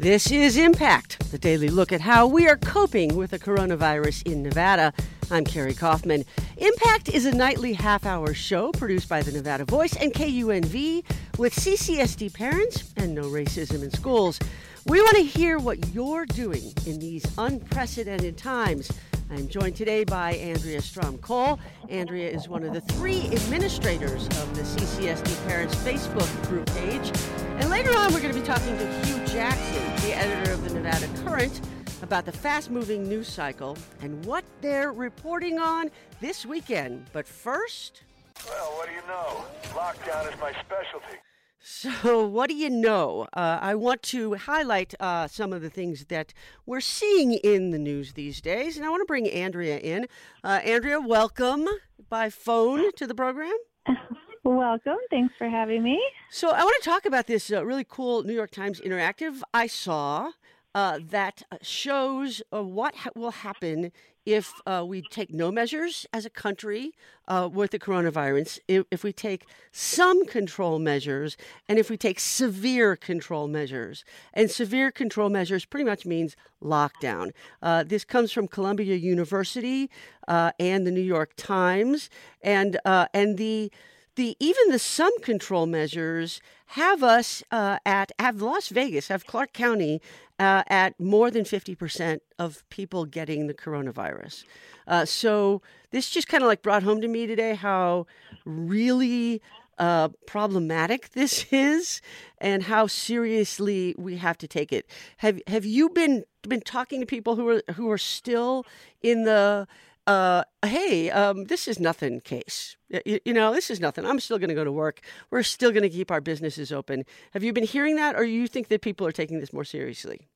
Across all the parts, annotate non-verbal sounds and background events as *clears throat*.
This is Impact, the daily look at how we are coping with the coronavirus in Nevada. I'm Carrie Kaufman. Impact is a nightly half hour show produced by the Nevada Voice and KUNV with CCSD parents and no racism in schools. We want to hear what you're doing in these unprecedented times. I'm joined today by Andrea Strohm Cole. Andrea is one of the three administrators of the CCSD Parents Facebook group page. And later on, we're going to be talking to Hugh Jackson, the editor of the Nevada Current, about the fast moving news cycle and what they're reporting on this weekend. But first. Well, what do you know? Lockdown is my specialty. So, what do you know? Uh, I want to highlight uh, some of the things that we're seeing in the news these days, and I want to bring Andrea in. Uh, Andrea, welcome by phone to the program. *laughs* Welcome. Thanks for having me. So, I want to talk about this uh, really cool New York Times interactive I saw uh, that shows uh, what ha- will happen if uh, we take no measures as a country uh, with the coronavirus, if, if, we take some control measures, and if we take severe control measures. And severe control measures pretty much means lockdown. Uh, this comes from Columbia University uh, and the New York Times, and uh, and the the even the some control measures have us uh, at have Las Vegas, have Clark County uh, at more than fifty percent of people getting the coronavirus. Uh, so this just kind of like brought home to me today how really uh, problematic *laughs* this is and how seriously we have to take it. Have Have you been been talking to people who are who are still in the uh, hey, um, this is nothing case. You, you, know, this is nothing. I'm still going to go to work. We're still going to keep our businesses open. Have you been hearing that, or you think that people are taking this more seriously?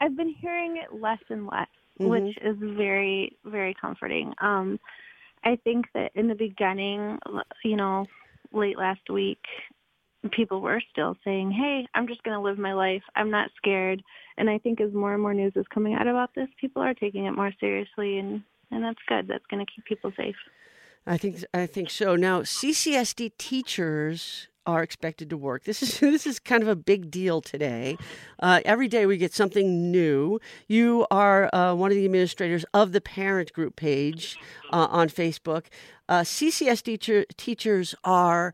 I've been hearing it less and less, mm-hmm. which is very, very comforting. Um, I think that in the beginning, you know, late last week, people were still saying, "Hey, I'm just going to live my life. I'm not scared." And I think as more and more news is coming out about this, people are taking it more seriously and and that's good. That's going to keep people safe. I think I think so. Now, CCSD teachers are expected to work. This is *laughs* this is kind of a big deal today. Uh, every day we get something new. You are uh, one of the administrators of the parent group page uh, on Facebook. Uh, CCSD teacher, teachers are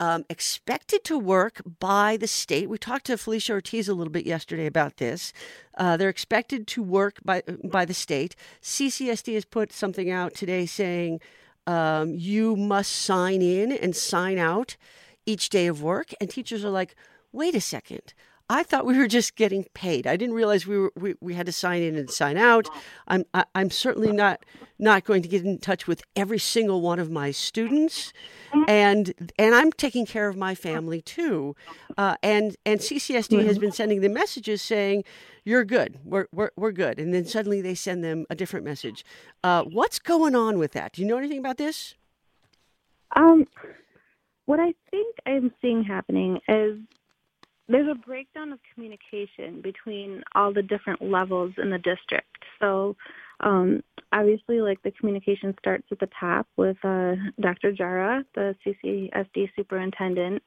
um, expected to work by the state. We talked to Felicia Ortiz a little bit yesterday about this. Uh, they're expected to work by by the state. CCSD has put something out today saying um, you must sign in and sign out each day of work, and teachers are like, "Wait a second. I thought we were just getting paid. I didn't realize we were we, we had to sign in and sign out. I'm I, am i am certainly not not going to get in touch with every single one of my students, and and I'm taking care of my family too. Uh, and and CCSD has been sending them messages saying, "You're good. We're we're we're good." And then suddenly they send them a different message. Uh, what's going on with that? Do you know anything about this? Um, what I think I'm seeing happening is there's a breakdown of communication between all the different levels in the district. So um, obviously, like the communication starts at the top with uh, Dr. Jara, the CCSD superintendent,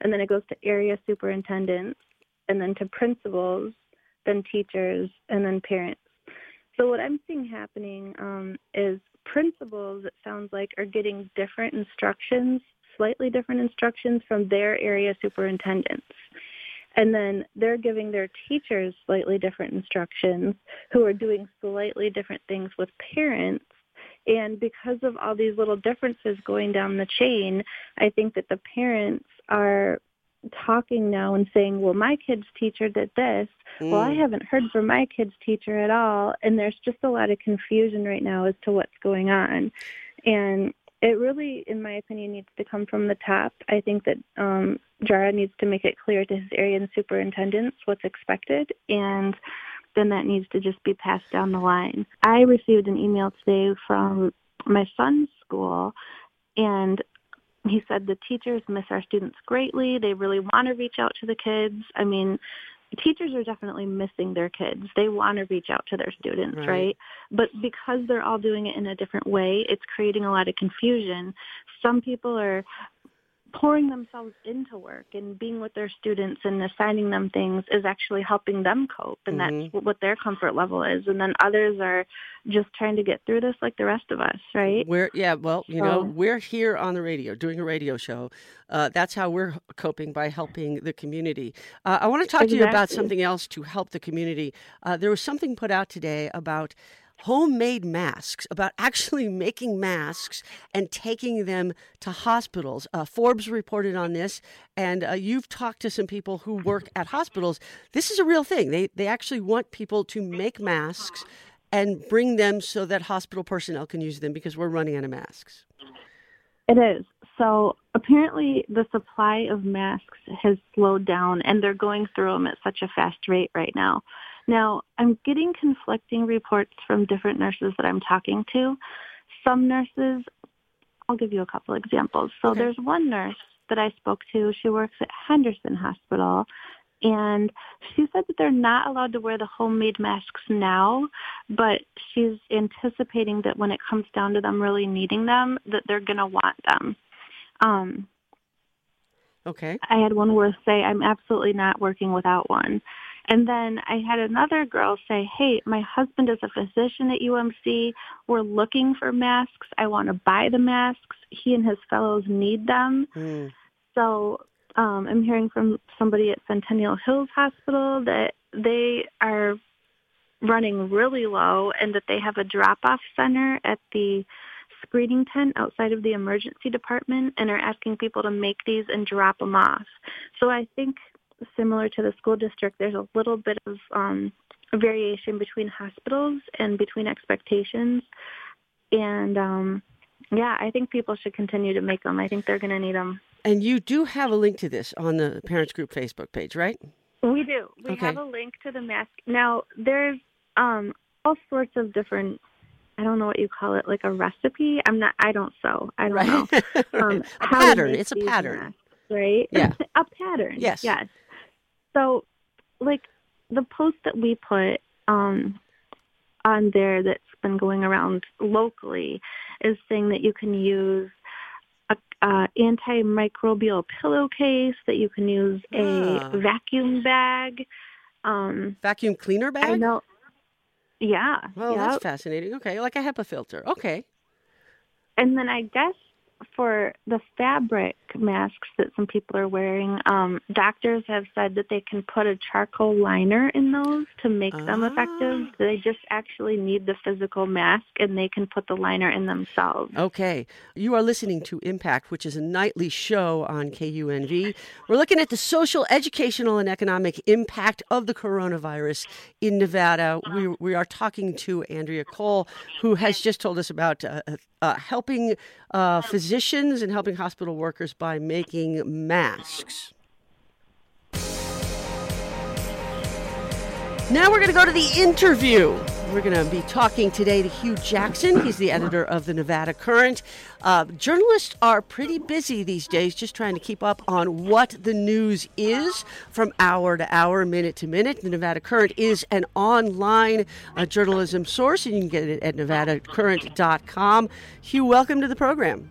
and then it goes to area superintendents, and then to principals, then teachers, and then parents. So what I'm seeing happening um, is principals, it sounds like, are getting different instructions, slightly different instructions from their area superintendents. And then they're giving their teachers slightly different instructions who are doing slightly different things with parents. And because of all these little differences going down the chain, I think that the parents are talking now and saying, well, my kid's teacher did this. Mm. Well, I mm. haven't heard from my kid's teacher at all. And there's just a lot of confusion right now as to what's going on. And it really, in my opinion, needs to come from the top. I think that um, JARA needs to make it clear to his area and superintendents what's expected, and then that needs to just be passed down the line. I received an email today from my son's school, and he said the teachers miss our students greatly. They really want to reach out to the kids. I mean, teachers are definitely missing their kids. They want to reach out to their students, right. right. But because they're all doing it in a different way, it's creating a lot of confusion. Some people are pouring themselves into work and being with their students and assigning them things is actually helping them cope and Mhm. that's what their comfort level is and then others are just trying to get through this like the rest of us right We're yeah, well, you know, we're here on the radio doing a radio show. Uh, that's how we're coping by helping the community. Uh, I want to talk to you about something else to help the community. Uh, there was something put out today about homemade masks, about actually *laughs* making masks and taking them to hospitals. Uh, Forbes reported on this, and uh, you've talked to some people who work at hospitals. This is a real thing. They they actually want people to make masks and bring them so that hospital personnel can use them because we're running out of masks. It is. So apparently the supply of masks has slowed down and they're going through them at such a fast rate right now. Now, I'm getting conflicting reports from different nurses that I'm talking to. Some nurses, I'll give you a couple examples. So Okay. there's one nurse that I spoke to. She works at Henderson Hospital. And she said that they're not allowed to wear the homemade masks now, but she's anticipating that when it comes down to them really needing them, that they're going to want them. Um, Okay. I had one worth say, I'm absolutely not working without one. And then I had another girl say, hey, my husband is a physician at UMC. We're looking for masks. I want to buy the masks. He and his fellows need them. Hmm. So um, I'm hearing from somebody at Centennial Hills Hospital that they are running really low and that they have a drop-off center at the screening tent outside of the emergency department and are asking people to make these and drop them off. So I think similar to the school district, there's a little bit of um, variation between hospitals and between expectations. And um, yeah, I think people should continue to make them. I think they're going to need them. And you do have a link to this on the Parents Group Facebook page, right? We do. We Okay. have a link to the mask. Now, there's um, all sorts of different. I don't know what you call it, like a recipe. I'm not. I don't sew. I don't know. *laughs* right. Um, a pattern. It's a pattern. masks, right? Yeah. *laughs* a pattern. Yes. Yes. So, like the post that we put um, on there that's been going around locally is saying that you can use a uh, antimicrobial pillowcase, that you can use a Ah. vacuum bag. Um, Vacuum cleaner bag? I know. Yeah. Well, yep. that's fascinating. Okay, like a HEPA filter. Okay. And then I guess for the fabric masks that some people are wearing, um, doctors have said that they can put a charcoal liner in those to make them effective. Ah. They just actually need the physical mask and they can put the liner in themselves. Okay. You are listening to Impact, which is a nightly show on KUNV. We're looking at the social, educational, and economic impact of the coronavirus in Nevada. We, we are talking to Andrea Cole, who has just told us about uh, uh, helping uh, physicians and helping hospital workers by making masks. Now we're going to go to the interview. We're going to be talking today to Hugh Jackson. He's the editor of the Nevada Current. Uh, journalists are pretty busy these days just trying to keep up on what the news is from hour to hour, minute to minute. The Nevada Current is an online uh, journalism source, and you can get it at nevadacurrent.com. Hugh, welcome to the program.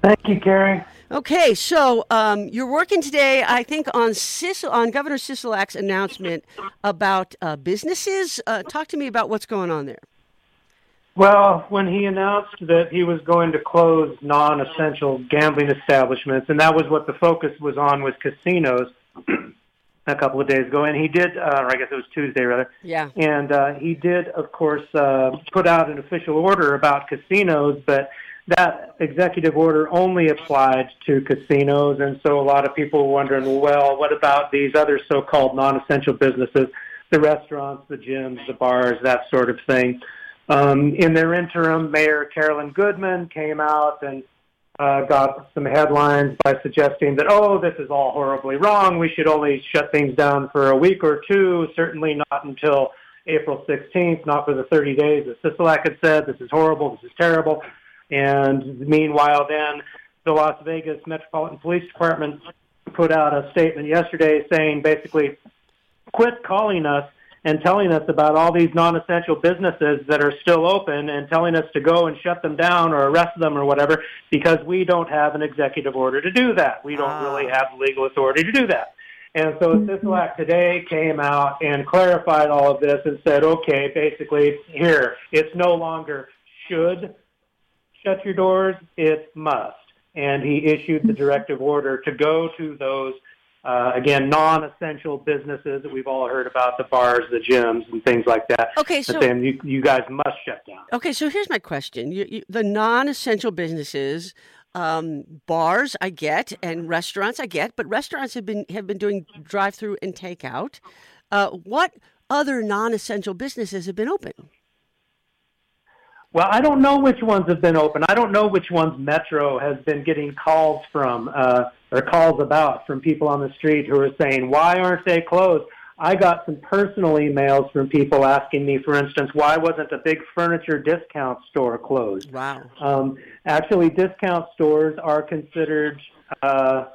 Thank you, Carrie. Okay, so um, you're working today, I think, on Sis- on Governor Sisolak's announcement about uh, businesses. Uh, talk to me about what's going on there. Well, when he announced that he was going to close non-essential gambling establishments, and that was what the focus was on was casinos *clears throat* a couple of days ago, and he did, uh, or I guess it was Tuesday rather, Yeah. and uh, he did, of course, uh, put out an official order about casinos, but that executive order only applied to casinos, and so a lot of people were wondering, well, what about these other so-called non-essential businesses, the restaurants, the gyms, the bars, that sort of thing. Um, in their interim, Mayor Carolyn Goodman came out and uh, got some headlines by suggesting that, oh, this is all horribly wrong. We should only shut things down for a week or two, certainly not until April 16th, not for the 30 days that Sisolak had said. This is horrible. This is terrible. And meanwhile, then the Las Vegas Metropolitan Police Department put out a statement yesterday saying basically, quit calling us and telling us about all these non-essential businesses that are still open and telling us to go and shut them down or arrest them or whatever because we don't have an executive order to do that. We don't ah. really have legal authority to do that. And so Sisolak today came out and clarified all of this and said, okay, basically here, it's no longer should shut your doors, it must. And he issued the directive order to go to those uh, again, non-essential businesses that we've all heard about, the bars, the gyms, and things like that. Okay, so saying you, you guys must shut down. Okay, so here's my question: you, you, the non-essential businesses, um, bars, I get, and restaurants, I get, but restaurants have been have been doing drive-through and takeout. Uh, what other non-essential businesses have been open? Well, I don't know which ones have been open. I don't know which ones Metro has been getting calls from uh, or calls about from people on the street who are saying, "Why aren't they closed?" I got some personal emails from people asking me, for instance, why wasn't a big furniture discount store closed? Wow. Um, actually, discount stores are considered. Uh,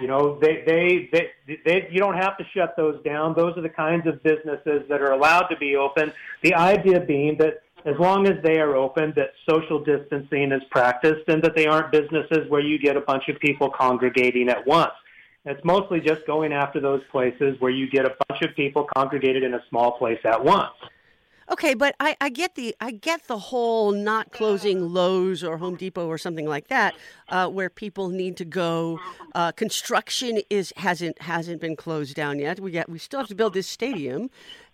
you know, they, they, they, they, you don't have to shut those down. Those are the kinds of businesses that are allowed to be open. The idea being that as long as they are open, that social distancing is practiced and that they aren't businesses where you get a bunch of people congregating at once. It's mostly just going after those places where you get a bunch of people congregated in a small place at once. Okay, but I, I get the I get the whole not closing Lowe's or Home Depot or something like that, uh, where people need to go. Uh, construction is hasn't hasn't been closed down yet. We got we still have to build this stadium,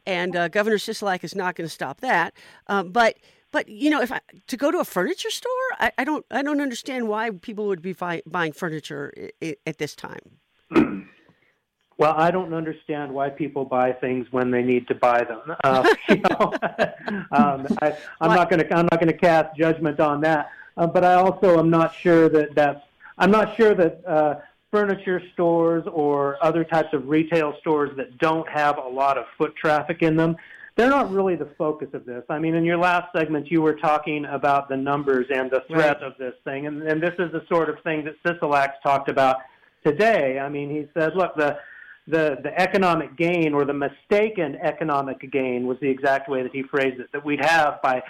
and uh, Governor Sisolak is not going to stop that. Um, but but you know, if I, to go to a furniture store, I, I don't I don't understand why people would be buying furniture I- I- at this time. *clears throat* Well, I don't understand why people buy things when they need to buy them. Uh, *laughs* you know, *laughs* um, I, I'm not going to I'm not going to cast judgment on that. Uh, but I also am not sure that that's I'm not sure that uh, furniture stores or other types of retail stores that don't have a lot of foot traffic in them, they're not really the focus of this. I mean, in your last segment, you were talking about the numbers and the threat right. of this thing, and, and this is the sort of thing that Sisolak's talked about today. I mean, he said, look, the the, the economic gain or the mistaken economic gain was the exact way that he phrased it, that we'd have by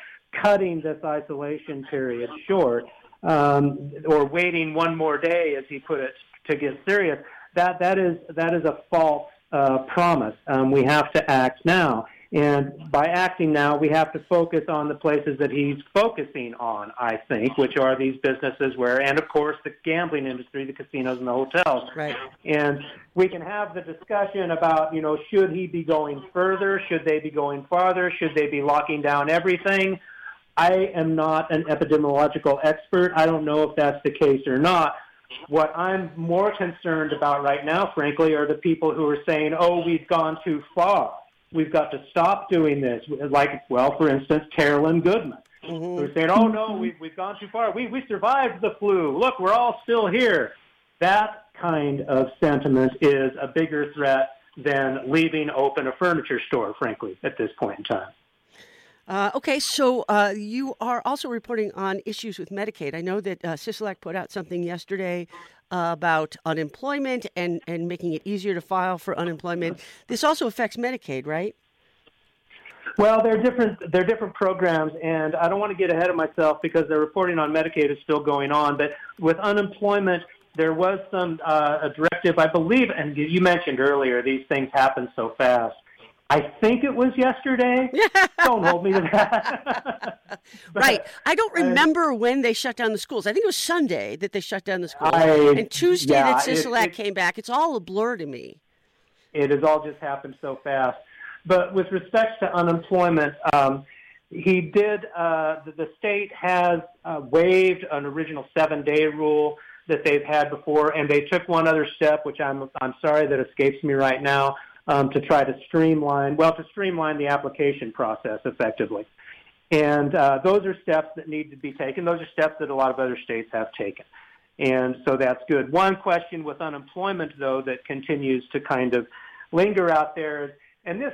cutting this isolation period short um, or waiting one more day, as he put it, to get serious, that that is that is a false uh, promise. Um, we have to act now, and by acting now, we have to focus on the places that he's focusing on. I think, which are these businesses where, and of course, the gambling industry, the casinos and the hotels. Right. And we can have the discussion about, you know, should he be going further? Should they be going farther? Should they be locking down everything? I am not an epidemiological expert. I don't know if that's the case or not. What I'm more concerned about right now, frankly, are the people who are saying, oh, we've gone too far. We've got to stop doing this. Like, well, for instance, Carolyn Goodman. Mm-hmm. Who's saying, oh, no, we've, we've gone too far. We, we survived the flu. Look, we're all still here. That kind of sentiment is a bigger threat than leaving open a furniture store, frankly, at this point in time. Uh, okay, so uh, you are also reporting on issues with Medicaid. I know that uh, put out something yesterday uh, about unemployment and, and making it easier to file for unemployment. This also affects Medicaid, right? Well, they're different. They're different programs, and I don't want to get ahead of myself because the reporting on Medicaid is still going on. But with unemployment, there was some uh, a directive, I believe, and you mentioned earlier these things happen so fast. I think it was yesterday. *laughs* don't hold me to that. but, *laughs* right. I don't remember uh, when they shut down the schools. I think it was Sunday that they shut down the schools. I, and Tuesday yeah, that Sisolak came back. It's all a blur to me. It has all just happened so fast. But with respect to unemployment, um, he did, uh, the, the state has uh, waived an original seven day rule that they've had before, and they took one other step, which I'm, I'm sorry that escapes me right now um, to try to streamline, well, to streamline the application process effectively. And uh, those are steps that need to be taken. Those are steps that a lot of other states have taken. And so that's good. One question with unemployment, though, that continues to kind of linger out there, and this,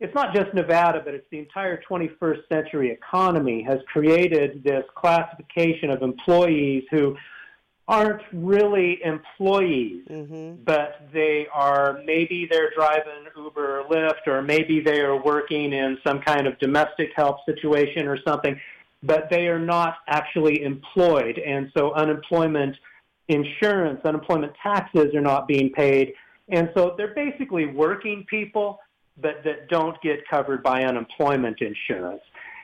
it's not just Nevada, but it's the entire 21st century economy has created this classification of employees who aren't really employees, Mm-hmm. but they are maybe they're driving Uber or Lyft, or maybe they are working in some kind of domestic help situation or something, but they are not actually employed, and so unemployment insurance, unemployment taxes are not being paid, and so they're basically working people, but that don't get covered by unemployment insurance.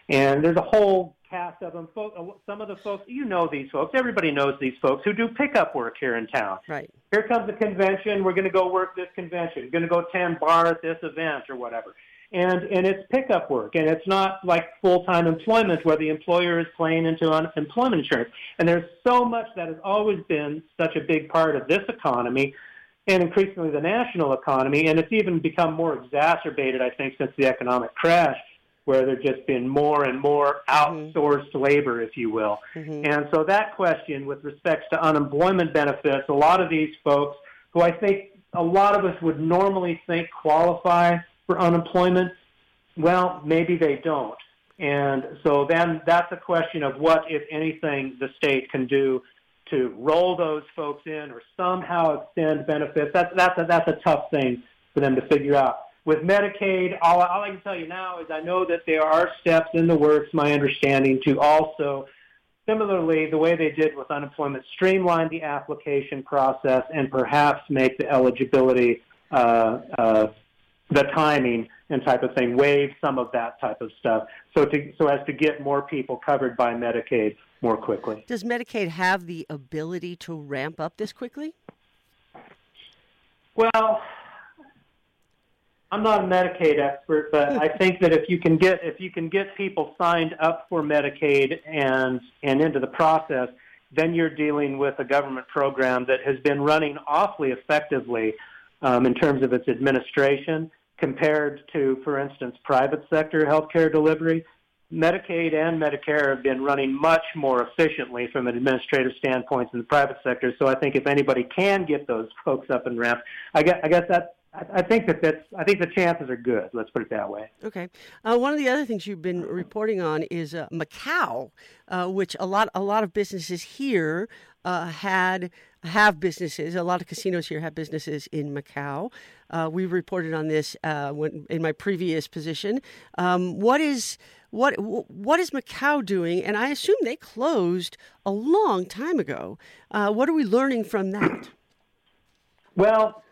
And there's a whole cast of them. Fo- uh, Some of the folks, you know these folks. Everybody knows these folks who do pickup work here in town. Right. Here comes a convention. We're going to go work this convention. We're going to go tend bar at this event or whatever. And and it's pickup work, and it's not like full time employment where the employer is playing into unemployment insurance. And there's so much that has always been such a big part of this economy, and increasingly the national economy. And it's even become more exacerbated, I think, since the economic crash where there's just been more and more outsourced labor, if you will. Mhm. And so that question with respect to unemployment benefits, a lot of these folks who I think a lot of us would normally think qualify for unemployment, well, maybe they don't. And so then that's a question of what, if anything, the state can do to roll those folks in or somehow extend benefits. That's, that's, a, that's a tough thing for them to figure out. With Medicaid, all, all I can tell you now is I know that there are steps in the works, my understanding, to also, similarly, the way they did with unemployment, streamline the application process and perhaps make the eligibility, uh, uh, the timing and type of thing, waive some of that type of stuff, so to so as to get more people covered by Medicaid more quickly. Does Medicaid have the ability to ramp up this quickly? Well, I'm not a Medicaid expert, but I *laughs* think that if you can get if you can get people signed up for Medicaid and and into the process, then you're dealing with a government program that has been running awfully effectively um, in terms of its administration compared to, for instance, private sector healthcare delivery. Medicaid and Medicare have been running much more efficiently from an administrative standpoint in the private sector. So I think if anybody can get those folks up and ramped, I guess, I guess that I I think that that's I think the chances are good. Let's put it that way. Okay. Uh, one of the other things you've been reporting on is uh, Macau, uh, which a lot a lot of businesses here uh, had have businesses. A lot of casinos here have businesses in Macau. Uh, we reported on this uh, when in my previous position. Um, what is what what is Macau doing? And I assume they closed a long time ago. Uh, what are we learning from that? Well,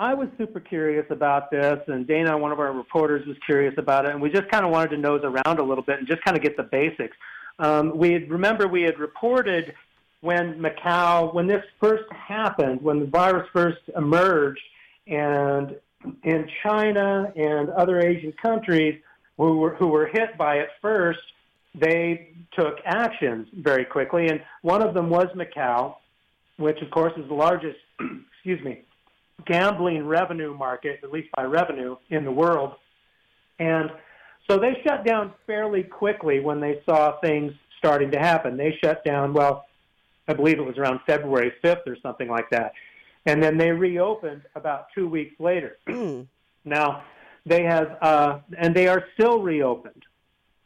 I was super curious about this, and Dana, one of our reporters, was curious about it, and we just kind of wanted to nose around a little bit and just kind of get the basics. Um, we had, remember we had reported when Macau, when this first happened, when the virus first emerged, and in China and other Asian countries who were, who were hit by it first, they took actions very quickly, and one of them was Macau, which of course is the largest, *clears throat* excuse me, gambling revenue market, at least by revenue, in the world. And so they shut down fairly quickly when they saw things starting to happen. They shut down, well, I believe it was around February 5th or something like that. And then they reopened about two weeks later. *clears throat* now, they have, uh, and they are still reopened.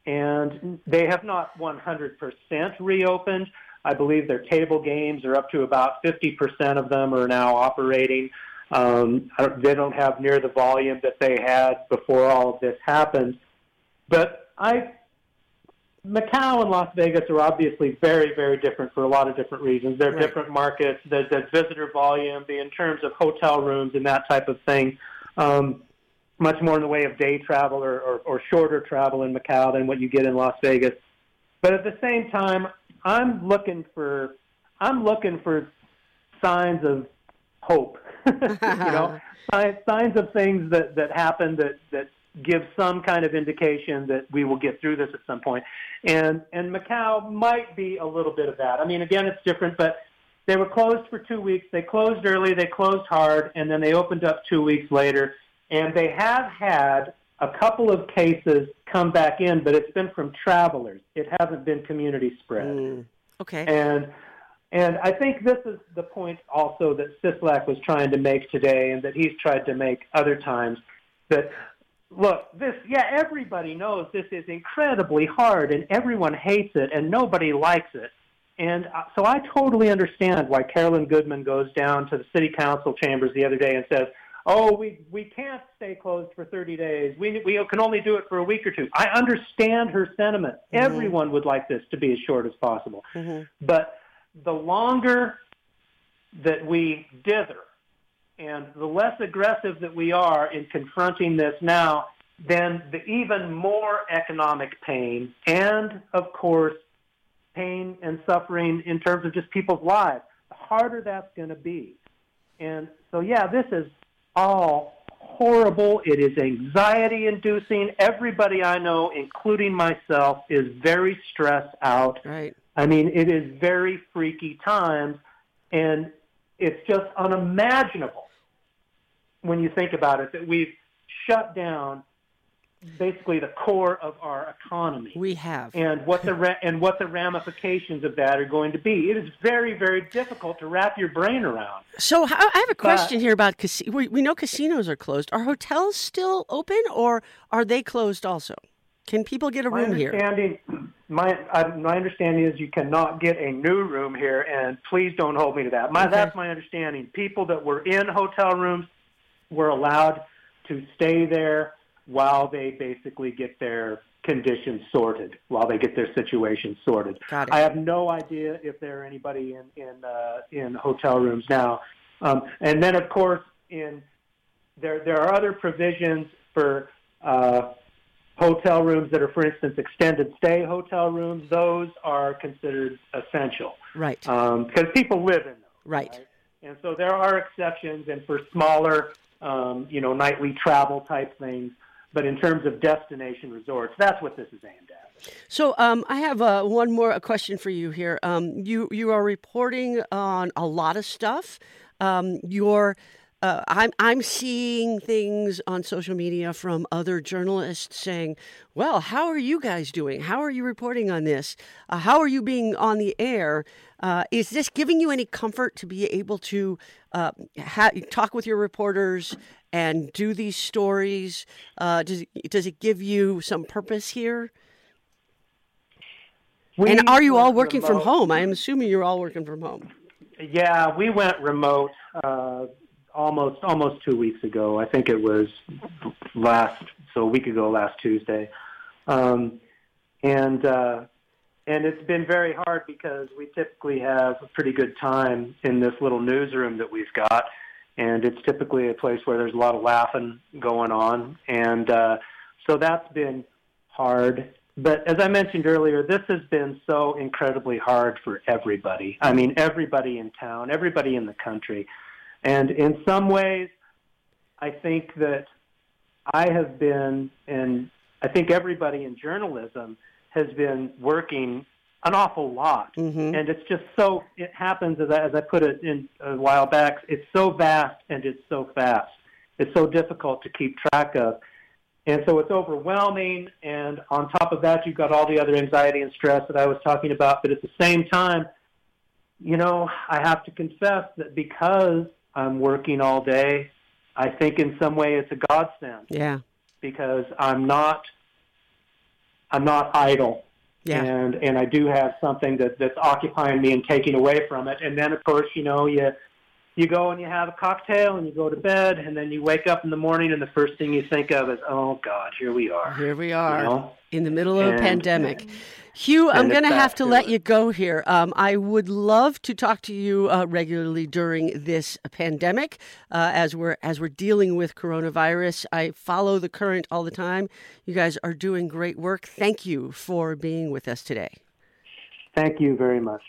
And they have not 100% reopened. I believe their table games are up to about 50% of them are now operating. Um, I don't- they don't have near the volume that they had before all of this happened. But I, Macau and Las Vegas are obviously very, very different for a lot of different reasons. They're Right. different markets. The, the visitor volume, the in terms of hotel rooms and that type of thing, um, much more in the way of day travel or, or, or shorter travel in Macau than what you get in Las Vegas. But at the same time, I'm looking for I'm looking for signs of hope. *laughs* you know, *laughs* signs, signs of things that that happen that that give some kind of indication that we will get through this at some point. And and Macau might be a little bit of that. I mean, again, it's different, but they were closed for two weeks. They closed early, they closed hard, and then they opened up two weeks later. And they have had a couple of cases come back in, but it's been from travelers. It hasn't been community spread. Mm. Okay. And and I think this is the point also that Sisolak was trying to make today, and that he's tried to make other times. That look, this yeah, everybody knows this is incredibly hard, and everyone hates it, and nobody likes it. And so I totally understand why Carolyn Goodman goes down to the city council chambers the other day and says, "Oh, we we can't stay closed for 30 days. We we can only do it for a week or two." I understand her sentiment. Mm-hmm. Everyone would like this to be as short as possible. Mhm. But the longer that we dither and the less aggressive that we are in confronting this now, then the even more economic pain and, of course, pain and suffering in terms of just people's lives, the harder that's going to be. And so, yeah, this is all horrible. It is anxiety inducing. Everybody I know, including myself, is very stressed out. Right. I mean, it is very freaky times, and it's just unimaginable when you think about it that we've shut down basically the core of our economy We have. and what the ra- and what the ramifications of that are going to be. It is very very difficult to wrap your brain around. So I have a question here about casi- we, we know casinos are closed. Are hotels still open or are they closed also? Can people get a My room here? My I, my understanding is you cannot get a new room here, and please don't hold me to that. My, Okay. That's my understanding. People that were in hotel rooms were allowed to stay there while they basically get their conditions sorted, while they get their situation sorted. Got it. I have no idea if there are anybody in in uh, in hotel rooms now. Um, and then, of course, in there there are other provisions for uh, hotel rooms that are, for instance, extended stay hotel rooms. Those are considered essential Right. because people live in those. Right. And so there are exceptions, and for smaller, um, you know, nightly travel type things. But in terms of destination resorts, that's what this is aimed at. So um, I have uh, one more question for you here. Um, you you are reporting on a lot of stuff. Um, you're uh, I'm I'm seeing things on social media from other journalists saying, "Well, how are you guys doing? How are you reporting on this? Uh, how are you being on the air? Uh, is this giving you any comfort to be able to uh, ha- talk with your reporters and do these stories? Uh, does it, does it give you some purpose here?" We and are you all working from home? I am assuming you're all working from home. Yeah, we went remote uh, almost almost two weeks ago. I think it was last so a week ago, last Tuesday, um, and uh, and it's been very hard because we typically have a pretty good time in this little newsroom that we've got, and it's typically a place where there's a lot of laughing going on, and uh, so that's been hard. But as I mentioned earlier, this has been so incredibly hard for everybody. I mean, everybody in town, everybody in the country. And in some ways, I think that I have been, and I think everybody in journalism has been working an awful lot. Mhm. And it's just so, it happens, as I, as I put it in a while back, it's so vast and it's so fast. It's so difficult to keep track of. And so it's overwhelming. And on top of that, you've got all the other anxiety and stress that I was talking about. But at the same time, you know, I have to confess that because I'm working all day, I think in some way it's a godsend Yeah. because I'm not, I'm not idle. Yeah. And and I do have something that that's occupying me and taking away from it. And then of course, you know, you you go and you have a cocktail and you go to bed and then you wake up in the morning and the first thing you think of is, oh God, here we are. Here we are You know? in the middle of a And- pandemic. Hugh, I'm going to have to to let you go here. Um, I would love to talk to you uh, regularly during this pandemic uh, as we're as we're dealing with coronavirus. I follow the current all the time. You guys are doing great work. Thank you for being with us today. Thank you very much.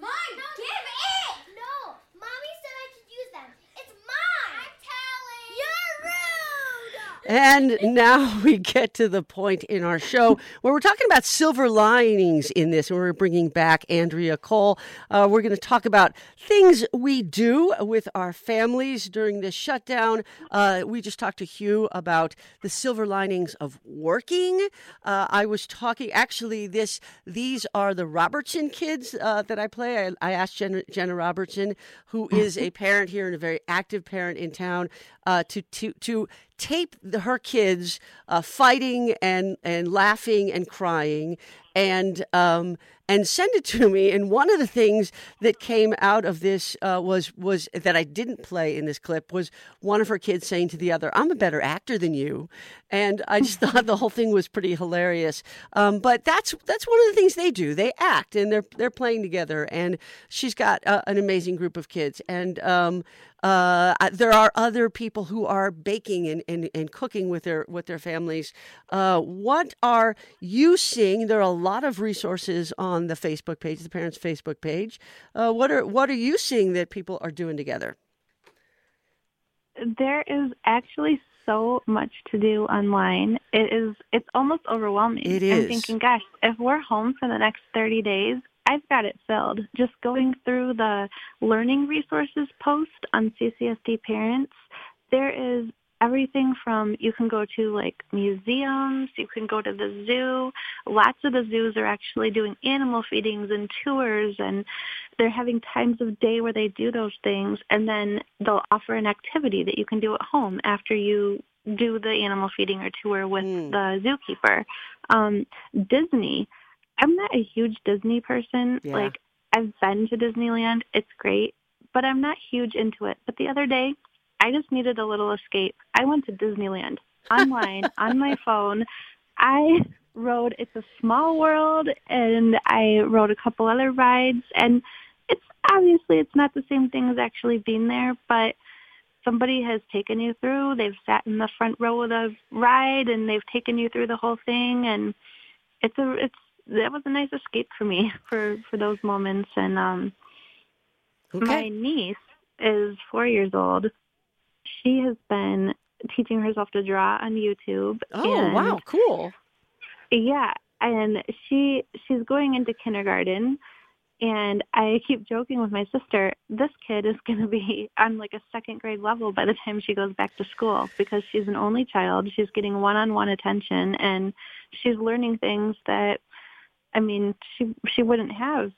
Mine! Give it! No! Mommy said I could use them. It's mine! I'm telling! You're rude! And now *laughs* we get to the point in our show where we're talking about silver linings in this, and we're bringing back Andrea Cole. Uh, we're going to talk about things we do with our families during this shutdown. Uh, we just talked to Hugh about the silver linings of working. Uh, I was talking, actually, this these are the Robertson kids uh, that I play. I, I asked Jenna, Jenna Robertson, who is a *laughs* parent here and a very active parent in town, uh, to to to tape the, her kids uh, fighting and and laughing and crying and um, and send it to me. And one of the things that came out of this uh, was was that I didn't play in this clip was one of her kids saying to the other, "I'm a better actor than you," and I just *laughs* thought the whole thing was pretty hilarious. Um, but that's that's one of the things they do. They act and they're they're playing together. And she's got uh, an amazing group of kids. And um, uh, there are other people who are baking and, and, and cooking with their with their families. Uh, what are you seeing? There are a lot of resources on the Facebook page, the parents' Facebook page. Uh, what are what are you seeing that people are doing together? There is actually so much to do online. It is it's almost overwhelming. It is. I'm thinking, gosh, if we're home for the next 30 days, I've got it filled. Just going through the learning resources post on CCSD Parents, there is everything from you can go to like museums, you can go to the zoo. Lots of the zoos are actually doing animal feedings and tours and they're having times of day where they do those things and then they'll offer an activity that you can do at home after you do the animal feeding or tour with Mm. the zookeeper. Um, Disney, I'm not a huge Disney person. Yeah. Like I've been to Disneyland, it's great, but I'm not huge into it. But the other day, I just needed a little escape. I went to Disneyland *laughs* online on my phone. I rode It's a Small World and I rode a couple other rides and it's obviously it's not the same thing as actually being there, but somebody has taken you through. They've sat in the front row of the ride and they've taken you through the whole thing and it's a it's that was a nice escape for me *laughs* for for those moments and um my niece is four years old. She has been teaching herself to draw on YouTube. Oh and wow, cool. Yeah, and she she's going into kindergarten, and I keep joking with my sister. This kid is going to be *laughs* on like a second grade level by the time she goes back to school because she's an only child. She's getting one-on-one attention, and she's learning things that, I mean, she she wouldn't have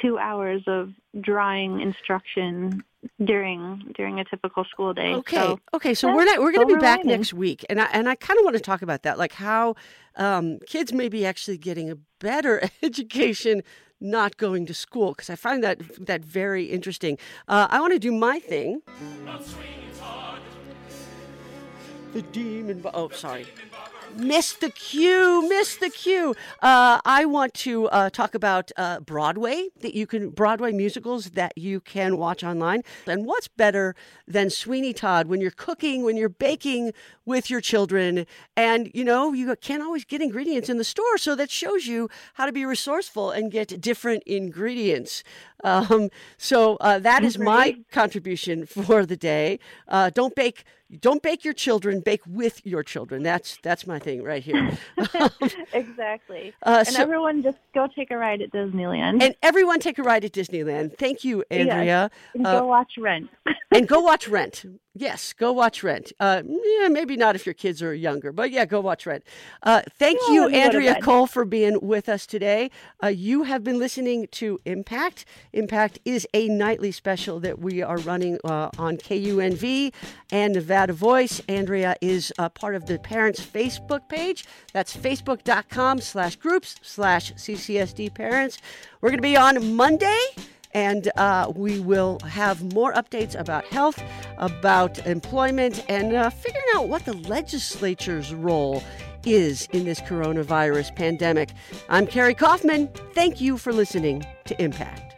two hours of drawing instruction during during a typical school day. Okay. So, okay. So we're not, we're going to be back overwhelming. next week, and I and I kind of want to talk about that, like how um, kids may be actually getting a better *laughs* education not going to school, because I find that that very interesting. Uh, I want to do my thing. The demon. Bo- oh, sorry. Missed the cue. Missed the cue. Uh, I want to uh, talk about uh, Broadway that you can Broadway musicals that you can watch online. And what's better than Sweeney Todd when you're cooking, when you're baking with your children, and you know you can't always get ingredients in the store, so that shows you how to be resourceful and get different ingredients. Um, so uh, that is my contribution for the day. Uh, don't bake. Don't bake your children. Bake with your children. That's that's my thing right here. *laughs* exactly. Uh, and so- everyone just go take a ride at Disneyland and everyone take a ride at Disneyland. Thank you, Andrea. and Uh, go watch Rent. and go watch Rent. Yes, go watch Rent. Uh, yeah, maybe not if your kids are younger, but yeah, go watch Rent. Uh, thank Yeah, you, let me go to Andrea. Cole, for being with us today. Uh, you have been listening to Impact. Impact is a nightly special that we are running uh, on KUNV and Nevada Voice. Andrea is uh, part of the Parents Facebook page. That's facebook.com slash groups slash CCSD Parents. We're going to be on Monday. And uh, we will have more updates about health, about employment, and uh, figuring out what the legislature's role is in this coronavirus pandemic. I'm Carrie Kaufman. Thank you for listening to Impact.